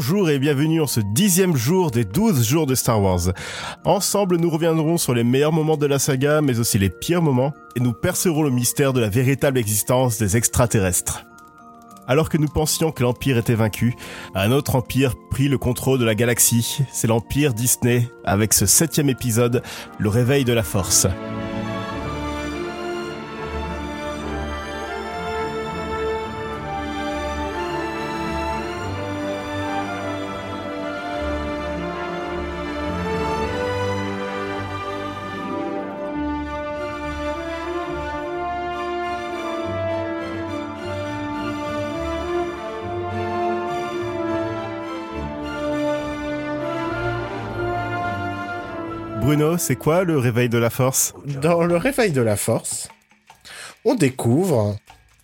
bonjour et bienvenue en ce dixième jour des douze jours de Star Wars. Ensemble, nous reviendrons sur les meilleurs moments de la saga, mais aussi les pires moments, et nous percerons le mystère de la véritable existence des extraterrestres. Alors que nous pensions que l'Empire était vaincu, un autre empire prit le contrôle de la galaxie. C'est l'Empire Disney, avec ce septième épisode, le réveil de la Force. C'est quoi le réveil de la force? Dans le réveil de la force, on découvre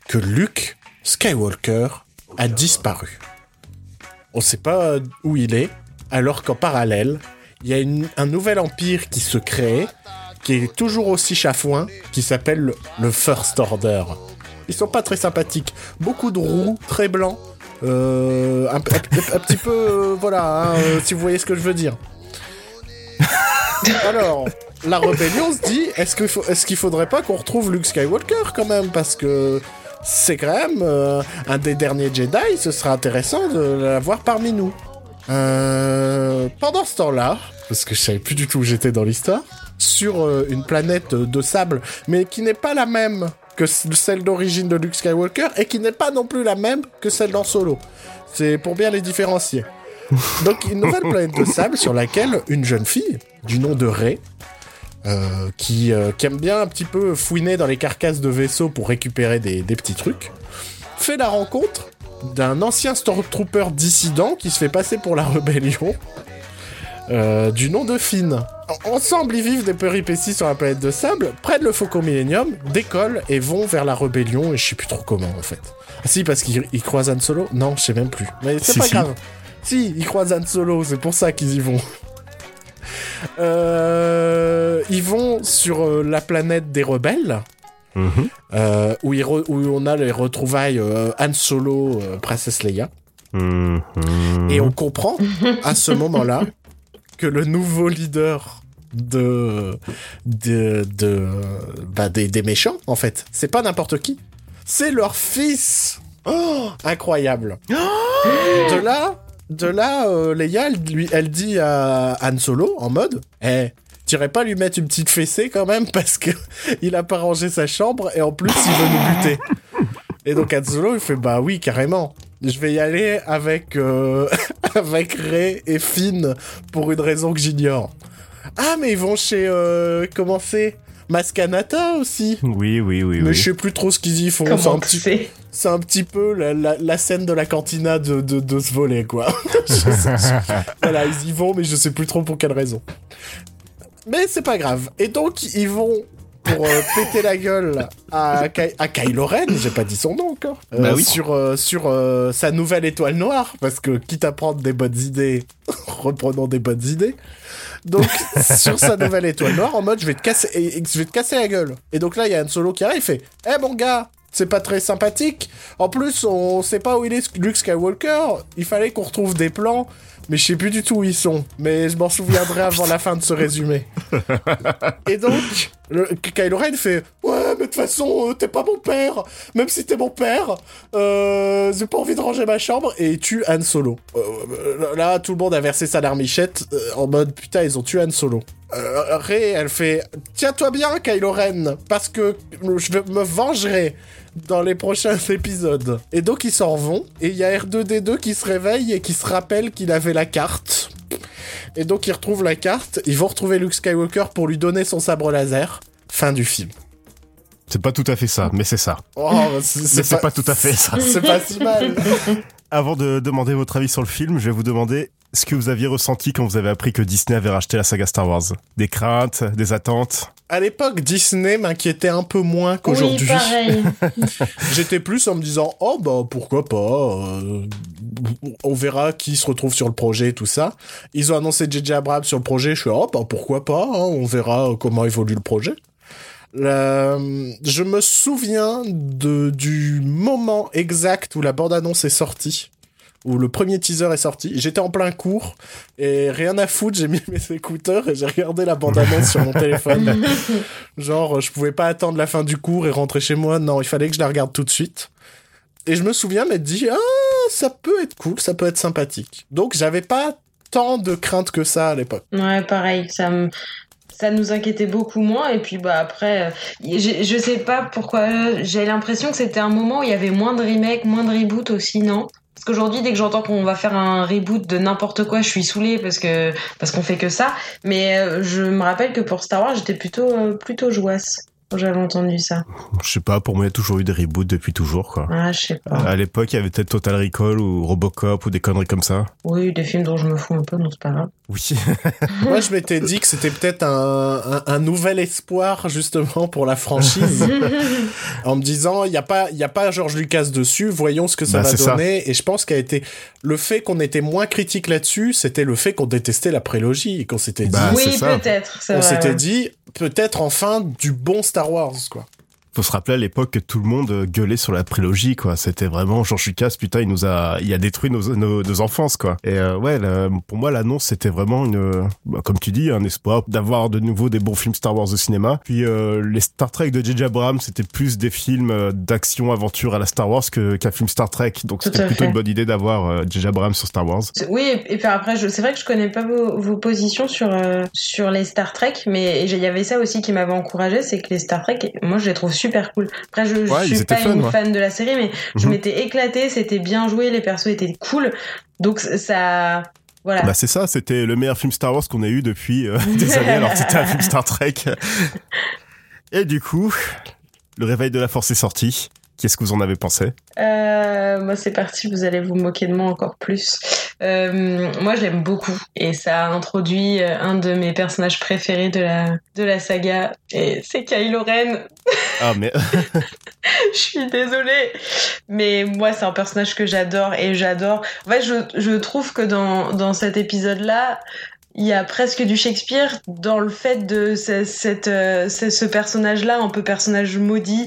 que Luke Skywalker a disparu. On ne sait pas où il est, alors qu'en parallèle, il y a un nouvel empire qui se crée, qui est toujours aussi chafouin, qui s'appelle le First Order. Ils sont pas très sympathiques. Beaucoup de roues, très blancs. Euh, un, petit peu, euh, voilà, hein, euh, si vous voyez ce que je veux dire. Alors, la rébellion se dit est-ce qu'il faudrait pas qu'on retrouve Luke Skywalker quand même? Parce que c'est quand même euh, un des derniers Jedi, ce serait intéressant de l'avoir parmi nous. Euh, pendant ce temps-là, parce que je savais plus du tout où j'étais dans l'histoire, sur euh, une planète de sable, mais qui n'est pas la même que celle d'origine de Luke Skywalker et qui n'est pas non plus la même que celle d'En Solo. C'est pour bien les différencier. Donc une nouvelle planète de sable sur laquelle une jeune fille du nom de Ray, euh, qui, euh, qui, aime bien un petit peu fouiner dans les carcasses de vaisseaux pour récupérer des, petits trucs, fait la rencontre d'un ancien Stormtrooper dissident qui se fait passer pour la rébellion, euh, du nom de Finn. Ensemble, ils vivent des péripéties sur la planète de sable, prennent le Faucon Millennium, décollent et vont vers la rébellion, et je sais plus trop comment en fait. Ah si, parce qu'ils croisent Han Solo? Non, je sais même plus. Mais c'est pas grave. Si, ils croisent Han Solo, c'est pour ça qu'ils y vont. Euh, ils vont sur euh, la planète des rebelles. Mhm. Euh, où, on a les retrouvailles Han Solo, Princesse Leia. Mhm. Et on comprend à ce moment-là que le nouveau leader de, de, bah, des, des, méchants, en fait, c'est pas n'importe qui. C'est leur fils. Oh, incroyable. de là, de là, euh, Leia, elle, lui, elle dit à Han Solo, en mode, eh, t'irais pas lui mettre une petite fessée quand même, parce que il a pas rangé sa chambre, et en plus, il veut nous buter. Et donc Han Solo, il fait, bah oui, carrément. Je vais y aller avec, euh, avec Rey et Finn, pour une raison que j'ignore. Ah, mais ils vont chez, euh, comment c'est? Mascanata aussi. Oui, oui, oui. Mais je sais plus trop ce qu'ils y font. C'est un, petit... c'est un petit peu la, scène de la cantina de, de, ce volet, quoi. voilà, ils y vont, mais je sais plus trop pour quelle raison. Mais c'est pas grave. Et donc, ils vont pour euh, péter la gueule à, à Kylo Ren, j'ai pas dit son nom encore, euh, bah oui. sur, euh, sur sa nouvelle étoile noire, parce que quitte à prendre des bonnes idées, reprenons des bonnes idées, donc, sur sa nouvelle étoile noire, en mode, je vais te casser, je vais te casser la gueule. Et donc là, il y a un solo qui arrive, il fait, eh mon gars, c'est pas très sympathique. En plus, on sait pas où il est Luke Skywalker. Il fallait qu'on retrouve des plans mais je sais plus du tout où ils sont. Mais je m'en souviendrai avant la fin de ce résumé. Et donc, le, Kylo Ren fait Ouais, mais de toute façon, euh, t'es pas mon père. Même si t'es mon père, euh, j'ai pas envie de ranger ma chambre. Et il tue Han Solo. Euh, là, tout le monde a versé sa larmichette en mode Putain, ils ont tué Han Solo. Rey, elle fait Tiens-toi bien, Kylo Ren, parce que je me vengerai dans les prochains épisodes. Et donc ils s'en vont, et il y a R2D2 qui se réveille et qui se rappelle qu'il avait la carte. Et donc ils retrouvent la carte, ils vont retrouver Luke Skywalker pour lui donner son sabre laser. Fin du film. C'est pas tout à fait ça, mais c'est ça. Oh, c'est pas... tout à fait ça. C'est pas si mal. Avant de demander votre avis sur le film, je vais vous demander ce que vous aviez ressenti quand vous avez appris que Disney avait racheté la saga Star Wars? Des craintes, des attentes? À l'époque, Disney m'inquiétait un peu moins qu'aujourd'hui. Oui, J'étais plus en me disant, oh bah pourquoi pas, euh, on verra qui se retrouve sur le projet et tout ça. Ils ont annoncé JJ Abrams sur le projet, je suis, oh bah pourquoi pas, hein, on verra comment évolue le projet. je me souviens de, du moment exact où la bande-annonce est sortie, où le premier teaser est sorti. J'étais en plein cours et rien à foutre, j'ai mis mes écouteurs et j'ai regardé la bande-annonce sur mon téléphone. Genre, je pouvais pas attendre la fin du cours et rentrer chez moi. Non, il fallait que je la regarde tout de suite. Et je me souviens m'être dit, ah, ça peut être cool, ça peut être sympathique. Donc, j'avais pas tant de crainte que ça à l'époque. Ouais, pareil, ça me ça nous inquiétait beaucoup moins et puis bah après euh, je sais pas pourquoi j'ai l'impression que c'était un moment où il y avait moins de remake moins de reboot aussi non? Parce qu'aujourd'hui dès que j'entends qu'on va faire un reboot de n'importe quoi je suis saoulée parce que parce qu'on fait que ça. Mais euh, je me rappelle que pour Star Wars j'étais plutôt euh, plutôt jouasse j'avais entendu ça. Je sais pas, pour moi, il y a toujours eu des reboots depuis toujours, quoi. Ah, je sais pas. À l'époque, il y avait peut-être Total Recall ou Robocop ou des conneries comme ça. Oui, des films dont je me fous un peu, non, c'est pas grave. Oui. moi, je m'étais dit que c'était peut-être un, un, nouvel espoir, justement, pour la franchise. en me disant, il n'y a pas, il y a pas George Lucas dessus, voyons ce que ça bah, va donner. Et je pense qu'a été, le fait qu'on était moins critique là-dessus, c'était le fait qu'on détestait la prélogie et qu'on s'était bah, dit. oui, peut-être. On s'était dit, peut-être enfin du bon Star Wars, quoi faut se rappeler à l'époque que tout le monde euh, gueulait sur la prélogie, quoi. C'était vraiment George Lucas, putain, il nous a, il a détruit nos, nos, enfances, quoi. Et euh, ouais, pour moi, l'annonce, c'était vraiment une, bah, comme tu dis, un espoir d'avoir de nouveau des bons films Star Wars au cinéma. Puis euh, les Star Trek de J.J. Abrams, c'était plus des films d'action, aventure à la Star Wars que qu'un film Star Trek. Donc c'était plutôt une bonne idée d'avoir J.J. Abrams sur Star Wars. Oui, et puis après, c'est vrai que je connais pas vos, vos positions sur sur les Star Trek, mais il y avait ça aussi qui m'avait encouragé, c'est que les Star Trek, moi, je les trouve super cool. Après, je, je suis pas une fan de la série, mais je mhm. m'étais éclaté, c'était bien joué, les persos étaient cool. Donc ça, voilà. Bah c'est ça, c'était le meilleur film Star Wars qu'on ait eu depuis euh, des années, alors c'était un film Star Trek. Et du coup, le réveil de la force est sorti. Qu'est-ce que vous en avez pensé? Euh, Moi, c'est parti, vous allez vous moquer de moi encore plus. Euh, moi, j'aime beaucoup et ça a introduit euh, un de mes personnages préférés de la, de la saga et c'est Kylo Ren. Ah, mais. je suis désolée, mais moi, c'est un personnage que j'adore et j'adore. En fait, je, je trouve que dans, dans cet épisode-là, il y a presque du Shakespeare dans le fait de ce, cette, euh, ce personnage-là, un peu personnage maudit,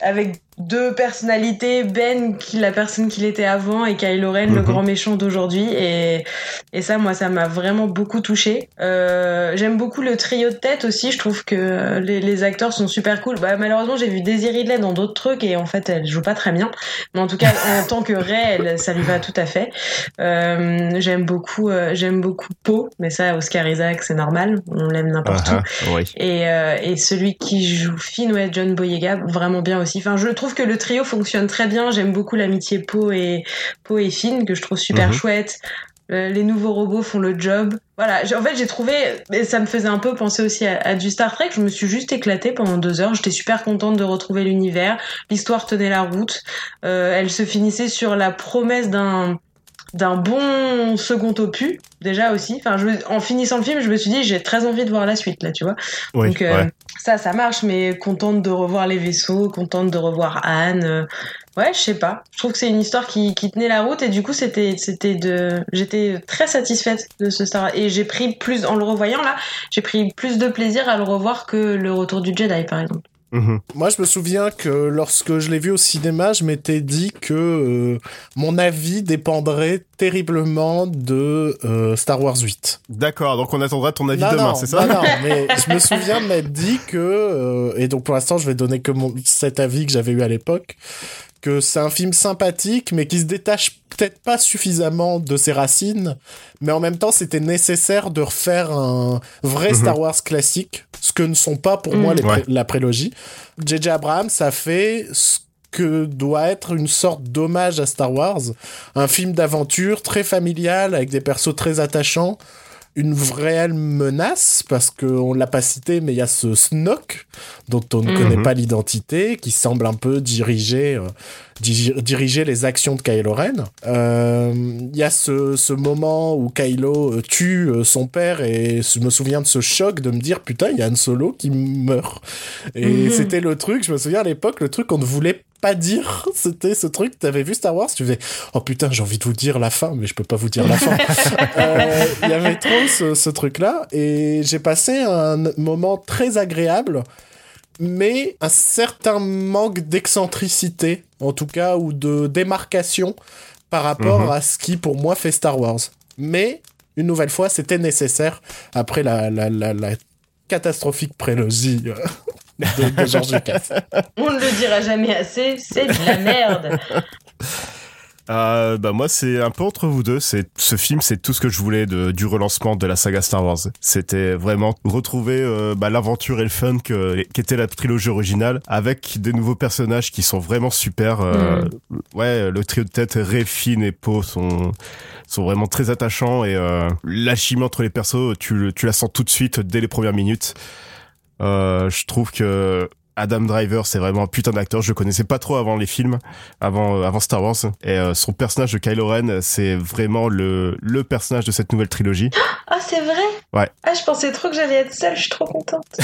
avec deux personnalités, Ben qui la personne qu'il était avant et Kylo Ren le mhm. grand méchant d'aujourd'hui et et ça moi ça m'a vraiment beaucoup touché. Euh, j'aime beaucoup le trio de tête aussi, je trouve que les, les acteurs sont super cool. Bah, malheureusement j'ai vu Daisy Ridley dans d'autres trucs et en fait elle joue pas très bien, mais en tout cas en tant que Ray ça lui va tout à fait. Euh, j'aime beaucoup euh, j'aime beaucoup Poe, mais ça Oscar Isaac c'est normal, on l'aime n'importe uh où. Et euh, et celui qui joue Finn ouais John Boyega vraiment bien aussi. Enfin je trouve que le trio fonctionne très bien. J'aime beaucoup l'amitié Poe et Poe et Finn que je trouve super mhm. chouette. Euh, les nouveaux robots font le job. Voilà, en fait j'ai trouvé, et ça me faisait un peu penser aussi à, du Star Trek. Je me suis juste éclatée pendant deux heures. J'étais super contente de retrouver l'univers. L'histoire tenait la route. Euh, elle se finissait sur la promesse d'un d'un bon second opus déjà aussi. Enfin, je, en finissant le film, je me suis dit j'ai très envie de voir la suite là, tu vois. Donc euh, ça, ça marche, mais contente de revoir les vaisseaux, contente de revoir Anne. Euh, ouais, je sais pas. Je trouve que c'est une histoire qui, qui tenait la route et du coup c'était c'était de j'étais très satisfaite de ce Star et j'ai pris plus en le revoyant là, j'ai pris plus de plaisir à le revoir que le Retour du Jedi par exemple. Mhm. Moi, je me souviens que lorsque je l'ai vu au cinéma, je m'étais dit que euh, mon avis dépendrait terriblement de euh, Star Wars 8. D'accord, donc on attendra ton avis demain, c'est ça? Non, non, mais je me souviens m'être dit que, euh, et donc pour l'instant, je vais donner que mon, cet avis que j'avais eu à l'époque, que c'est un film sympathique, mais qui se détache peut-être pas suffisamment de ses racines, mais en même temps, c'était nécessaire de refaire un vrai mhm. Star Wars classique, ce que ne sont pas pour moi mhm. la prélogie. J.J. Abrams a fait ce que doit être une sorte d'hommage à Star Wars, un film d'aventure très familial avec des persos très attachants, une vraie menace parce qu'on l'a pas cité mais il y a ce Snoke dont on ne mhm. connaît pas l'identité qui semble un peu diriger euh, diriger les actions de Kylo Ren. Euh, il y a ce, ce, moment où Kylo euh, tue son père et je me souviens de ce choc de me dire putain il y a un Solo qui meurt et mhm. c'était le truc je me souviens à l'époque le truc qu'on ne voulait pas dire. C'était ce truc, t'avais vu Star Wars, tu faisais, oh putain, j'ai envie de vous dire la fin, mais je peux pas vous dire la fin. Euh, il y avait trop ce, ce truc-là, et j'ai passé un moment très agréable mais un certain manque d'excentricité, en tout cas, ou de démarcation par rapport mhm. à ce qui, pour moi, fait Star Wars. Mais, une nouvelle fois, c'était nécessaire après la, la, la, la catastrophique prélogie euh, de, de George Lucas. On ne le dira jamais assez, c'est de la merde. Euh, bah moi c'est un peu entre vous deux. C'est ce film, c'est tout ce que je voulais de, du relancement de la saga Star Wars. C'était vraiment retrouver euh, bah, l'aventure et le fun que qu'était la trilogie originale avec des nouveaux personnages qui sont vraiment super. Euh, mm. Ouais, le trio de tête Ray, Finn et Poe sont sont vraiment très attachants et euh, l'alchimie entre les persos, tu tu la sens tout de suite dès les premières minutes. Euh, je trouve que Adam Driver, c'est vraiment un putain d'acteur. Je le connaissais pas trop avant les films, avant euh, avant Star Wars. Et euh, son personnage de Kylo Ren, c'est vraiment le le personnage de cette nouvelle trilogie. Ah, c'est vrai? Ouais. Ah, je pensais trop que j'allais être seule. Je suis trop contente.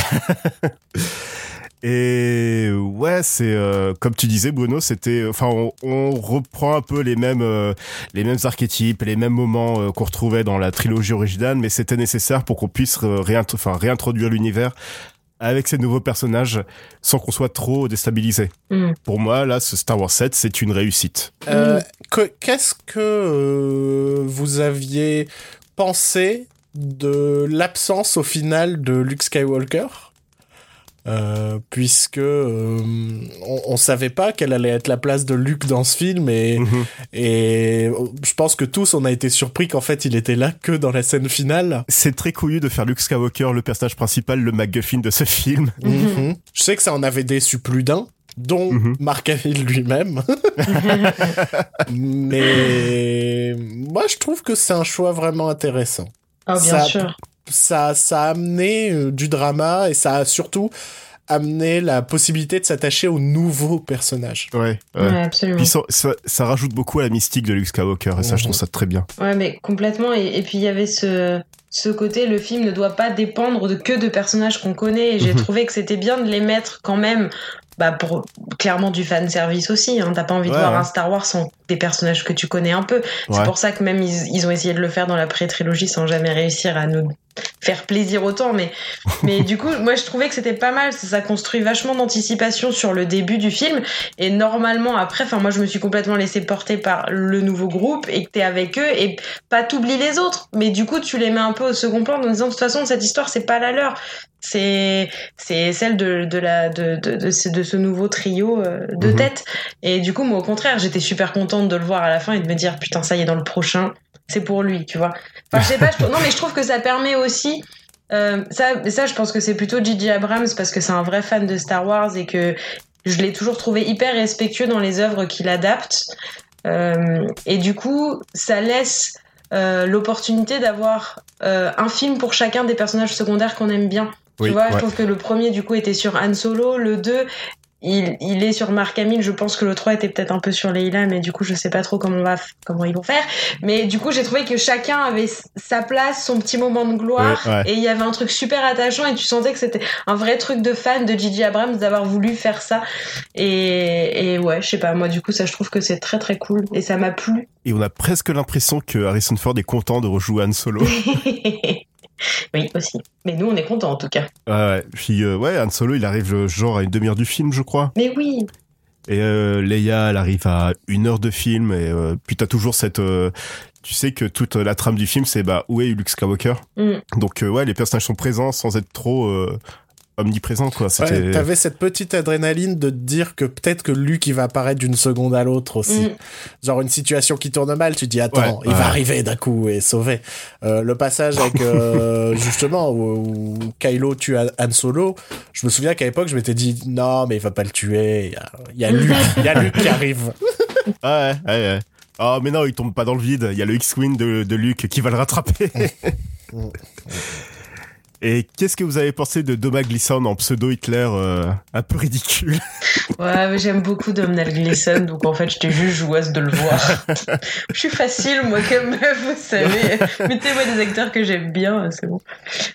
Et ouais, c'est euh, comme tu disais, Bruno, c'était, enfin, on, reprend un peu les mêmes, les mêmes archétypes, les mêmes moments qu'on retrouvait dans la trilogie originale, mais c'était nécessaire pour qu'on puisse réintroduire l'univers avec ces nouveaux personnages sans qu'on soit trop déstabilisé. Mm. Pour moi, là, ce Star Wars 7, c'est une réussite. Euh, Qu'est-ce que euh, vous aviez pensé de l'absence au final de Luke Skywalker? Euh, puisque euh, on, on, savait pas quelle allait être la place de Luke dans ce film et mhm. et je pense que tous on a été surpris qu'en fait il était là que dans la scène finale. C'est très couillu de faire Luke Skywalker le personnage principal, le MacGuffin de ce film. Mhm. Je sais que ça en avait déçu plus d'un dont mhm. Mark Hamill lui-même. Mais moi, je trouve que c'est un choix vraiment intéressant. Ah, bien sûr ça, ça a amené euh, du drama et ça a surtout amené la possibilité de s'attacher aux nouveaux personnages. Ouais, ouais. absolument. Puis ça, ça, rajoute beaucoup à la mystique de Luke Skywalker et ça, je trouve ça très bien. Ouais, mais complètement. Et, puis il y avait ce, ce côté, le film ne doit pas dépendre de que de personnages qu'on connaît. Et j'ai mhm. trouvé que c'était bien de les mettre quand même bah pour clairement du fan service aussi. Hein. T'as pas envie de voir un Star Wars sans des personnages que tu connais un peu. C'est pour ça que même ils, ils, ont essayé de le faire dans la pré-trilogie sans jamais réussir à nous faire plaisir autant. Mais, mais du coup, moi je trouvais que c'était pas mal. Ça construit vachement d'anticipation sur le début du film. Et normalement après, enfin moi je me suis complètement laissé porter par le nouveau groupe et que t'es avec eux et pas t'oublies les autres. Mais du coup tu les mets un peu au second plan en disant de toute façon cette histoire c'est pas la leur c'est c'est celle de, de la de, de, de, ce, de ce nouveau trio euh, de mhm. tête et du coup moi au contraire j'étais super contente de le voir à la fin et de me dire putain ça y est dans le prochain c'est pour lui tu vois. Enfin je sais pas non mais je trouve que ça permet aussi euh, ça ça je pense que c'est plutôt Gigi Abrams parce que c'est un vrai fan de Star Wars et que je l'ai toujours trouvé hyper respectueux dans les œuvres qu'il adapte. Euh, et du coup ça laisse euh, l'opportunité d'avoir euh, un film pour chacun des personnages secondaires qu'on aime bien. Tu vois, je trouve que le premier, du coup, était sur Han Solo. Le 2, il, il est sur Mark Hamill. Je pense que le 3 était peut-être un peu sur Leila, mais du coup, je sais pas trop comment, on va, comment ils vont faire. Mais du coup, j'ai trouvé que chacun avait sa place, son petit moment de gloire. et il y avait un truc super attachant et tu sentais que c'était un vrai truc de fan de Gigi Abrams d'avoir voulu faire ça. Et, et ouais, je sais pas, moi, du coup, ça, je trouve que c'est très très cool et ça m'a plu. Et on a presque l'impression que Harrison Ford est content de rejouer Han Solo. oui, aussi. Mais nous, on est contents en tout cas. Puis euh, ouais, Han Solo, il arrive euh, genre à une demi-heure du film, je crois. Mais oui. Et euh, Leia, elle arrive à une heure de film, et puis t'as toujours cette, tu sais que toute la trame du film, c'est bah où est Luke Skywalker? Mm. Donc ouais, les personnages sont présents sans être trop omniprésent quoi. Ouais, T'avais cette petite adrénaline de te dire que peut-être que Luke il va apparaître d'une seconde à l'autre aussi. Mm. Genre une situation qui tourne mal, tu dis attends, il va arriver d'un coup et sauver. Euh, le passage avec euh, justement où, Kylo tue Han Solo, je me souviens qu'à l'époque je m'étais dit non mais il va pas le tuer, il y a, Luke, il y a Luke qui arrive. ouais, ouais, ouais. Oh mais non, il tombe pas dans le vide, il y a le X-Wing de, de Luke qui va le rattraper. Et qu'est-ce que vous avez pensé de Doma Gleason en pseudo Hitler euh, un peu ridicule? Ouais, mais j'aime beaucoup Domhnall Gleeson, donc en fait, j'étais juste joueuse de le voir. Je suis facile, moi, comme meuf, vous savez. Mettez-moi des acteurs que j'aime bien, c'est bon.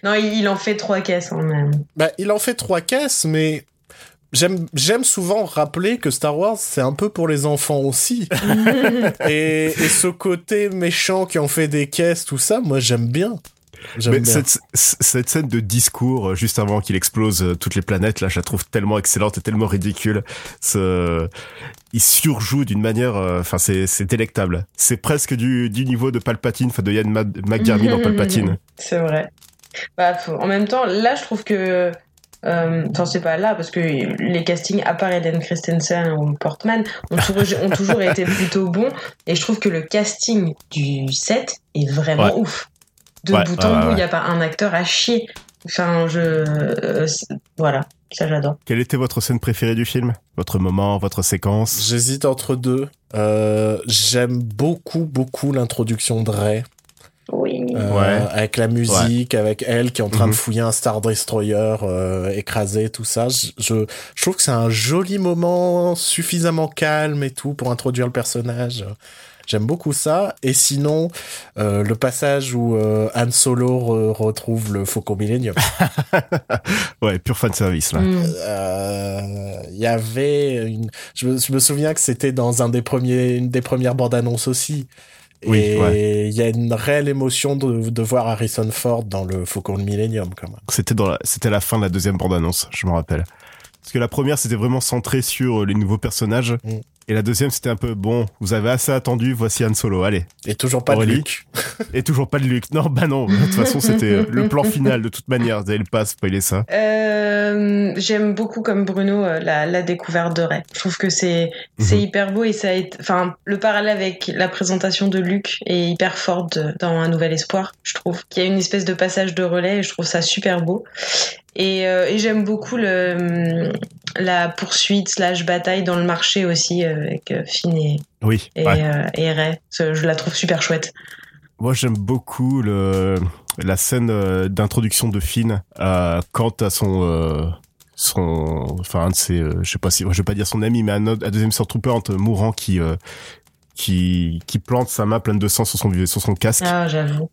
Non, il, en fait trois caisses, hein, même. Bah, il en fait trois caisses, mais j'aime j'aime souvent rappeler que Star Wars c'est un peu pour les enfants aussi et, et ce côté méchant qui en fait des caisses tout ça moi j'aime bien Mais cette, cette, scène de discours euh, juste avant qu'il explose euh, toutes les planètes, là, je la trouve tellement excellente et tellement ridicule. Ce, il surjoue d'une manière, euh, enfin, c'est, c'est délectable. C'est presque du, du niveau de Palpatine, enfin, de Yann McDermott dans Palpatine. C'est vrai. Bah, en même temps, là, je trouve que enfin c'est pas là parce que les castings à part Eden Christensen ou Portman ont toujours, ont toujours été plutôt bons et je trouve que le casting du set est vraiment ouf de bout en bout. Il n'y a pas un acteur à chier. Enfin, je. Euh, voilà, ça j'adore. Quelle était votre scène préférée du film? Votre moment, votre séquence? J'hésite entre deux. Euh, j'aime beaucoup, beaucoup l'introduction de Ray. Oui. Euh, ouais. Avec la musique, avec elle qui est en train de mhm. fouiller un Star Destroyer écrasé, tout ça. Je, je, je trouve que c'est un joli moment, suffisamment calme et tout pour introduire le personnage. J'aime beaucoup ça. Et sinon, euh, le passage où euh, Han Solo retrouve le Faucon Millennium. ouais, pur fan service là. Il mm. euh, y avait une. Je me, je me souviens que c'était dans un des premiers, une des premières bandes annonces aussi. Et il y a une réelle émotion de, de, voir Harrison Ford dans le Faucon Millennium quand même. C'était dans c'était la fin de la deuxième bande annonce, je me rappelle. Parce que la première c'était vraiment centré sur les nouveaux personnages. Mm. Et la deuxième, c'était un peu bon. Vous avez assez attendu. Voici Han Solo. Allez. Et toujours pas de Luke. Et toujours pas de Luke. Non, bah non. De toute façon, c'était le plan final. De toute manière, vous n'allez pas spoiler ça. Euh, J'aime beaucoup, comme Bruno, euh, la, la découverte de Rey. Je trouve que c'est c'est mhm. hyper beau et ça a été, enfin, le parallèle avec la présentation de Luke est hyper forte dans Un Nouvel Espoir. Je trouve qu'il y a une espèce de passage de relais et je trouve ça super beau. Et, euh, et j'aime beaucoup le, la poursuite slash bataille dans le marché aussi euh, avec euh, Finn et, oui, et, et Ray. Je la trouve super chouette. Moi, j'aime beaucoup le, la scène d'introduction de Finn euh, quant à son son enfin un de ses je sais pas si je vais pas dire son ami mais un, un deuxième mourant qui qui qui plante sa main pleine de sang sur son sur son casque. Ah, j'avoue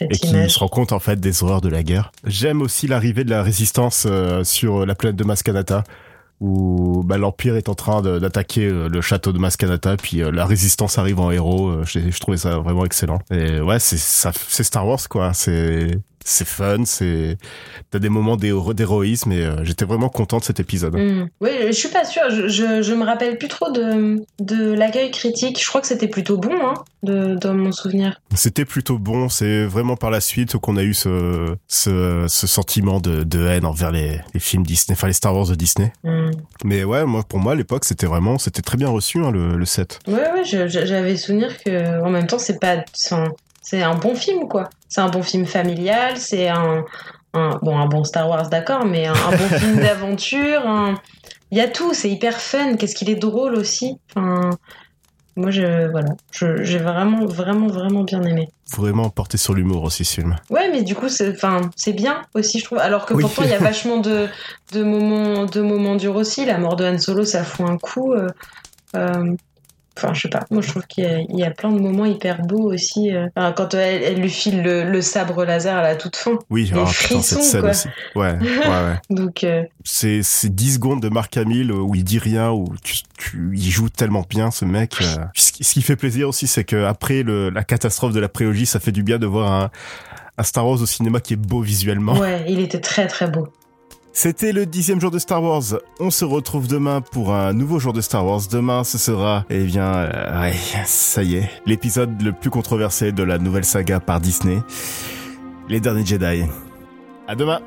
et qui se rend compte en fait des horreurs de la guerre. J'aime aussi l'arrivée de la résistance euh, sur la planète de Maskanata où bah, l'Empire est en train d'attaquer euh, le château de Maskanata, puis euh, la résistance arrive en héros. je, trouvais ça vraiment excellent. Et ouais, c'est Star Wars quoi. C'est c'est fun, c'est t'as des moments d'héroïsme et euh, j'étais vraiment content de cet épisode. Mm. Oui, je suis pas sûre, je, je, me rappelle plus trop de, de l'accueil critique. Je crois que c'était plutôt bon, hein, de, dans mon souvenir. C'était plutôt bon, c'est vraiment par la suite qu'on a eu ce, ce, ce sentiment de, de, haine envers les, les, films Disney, enfin les Star Wars de Disney. Mm. Mais ouais, moi pour moi à l'époque c'était vraiment, c'était très bien reçu hein, le, le set. Ouais, ouais, j'avais souvenir que en même temps c'est pas, c'est un bon film, quoi. C'est un bon film familial, c'est un, bon, un bon Star Wars, d'accord, mais un, bon film d'aventure. Il y a tout, c'est hyper fun. Qu'est-ce qu'il est drôle aussi. Enfin, moi, je, voilà, j'ai vraiment, vraiment, vraiment bien aimé. Vraiment porté sur l'humour aussi, ce film. Ouais, mais du coup, c'est, enfin, c'est bien aussi, je trouve. Alors que pourtant, il y a vachement de, de moments, de moments durs aussi. La mort de Han Solo, ça fout un coup. Euh, euh, Enfin, je sais pas. Moi, je trouve qu'il y, a plein de moments hyper beaux aussi. Euh. quand elle, lui file le, sabre laser à la toute fin. Oui, alors, putain, cette scène aussi. Ouais, ouais, ouais. Donc. Euh... C'est 10 secondes de Marc Hamill où il dit rien, où tu, tu, il joue tellement bien, ce mec. Euh. Ce qui fait plaisir aussi, c'est que après le, la catastrophe de la prélogie, ça fait du bien de voir un, un Star Wars au cinéma qui est beau visuellement. Ouais, il était très très beau. C'était le dixième jour de Star Wars. On se retrouve demain pour un nouveau jour de Star Wars. Demain, ce sera, eh bien, euh, ouais, ça y est, l'épisode le plus controversé de la nouvelle saga par Disney, Les Derniers Jedi. À demain!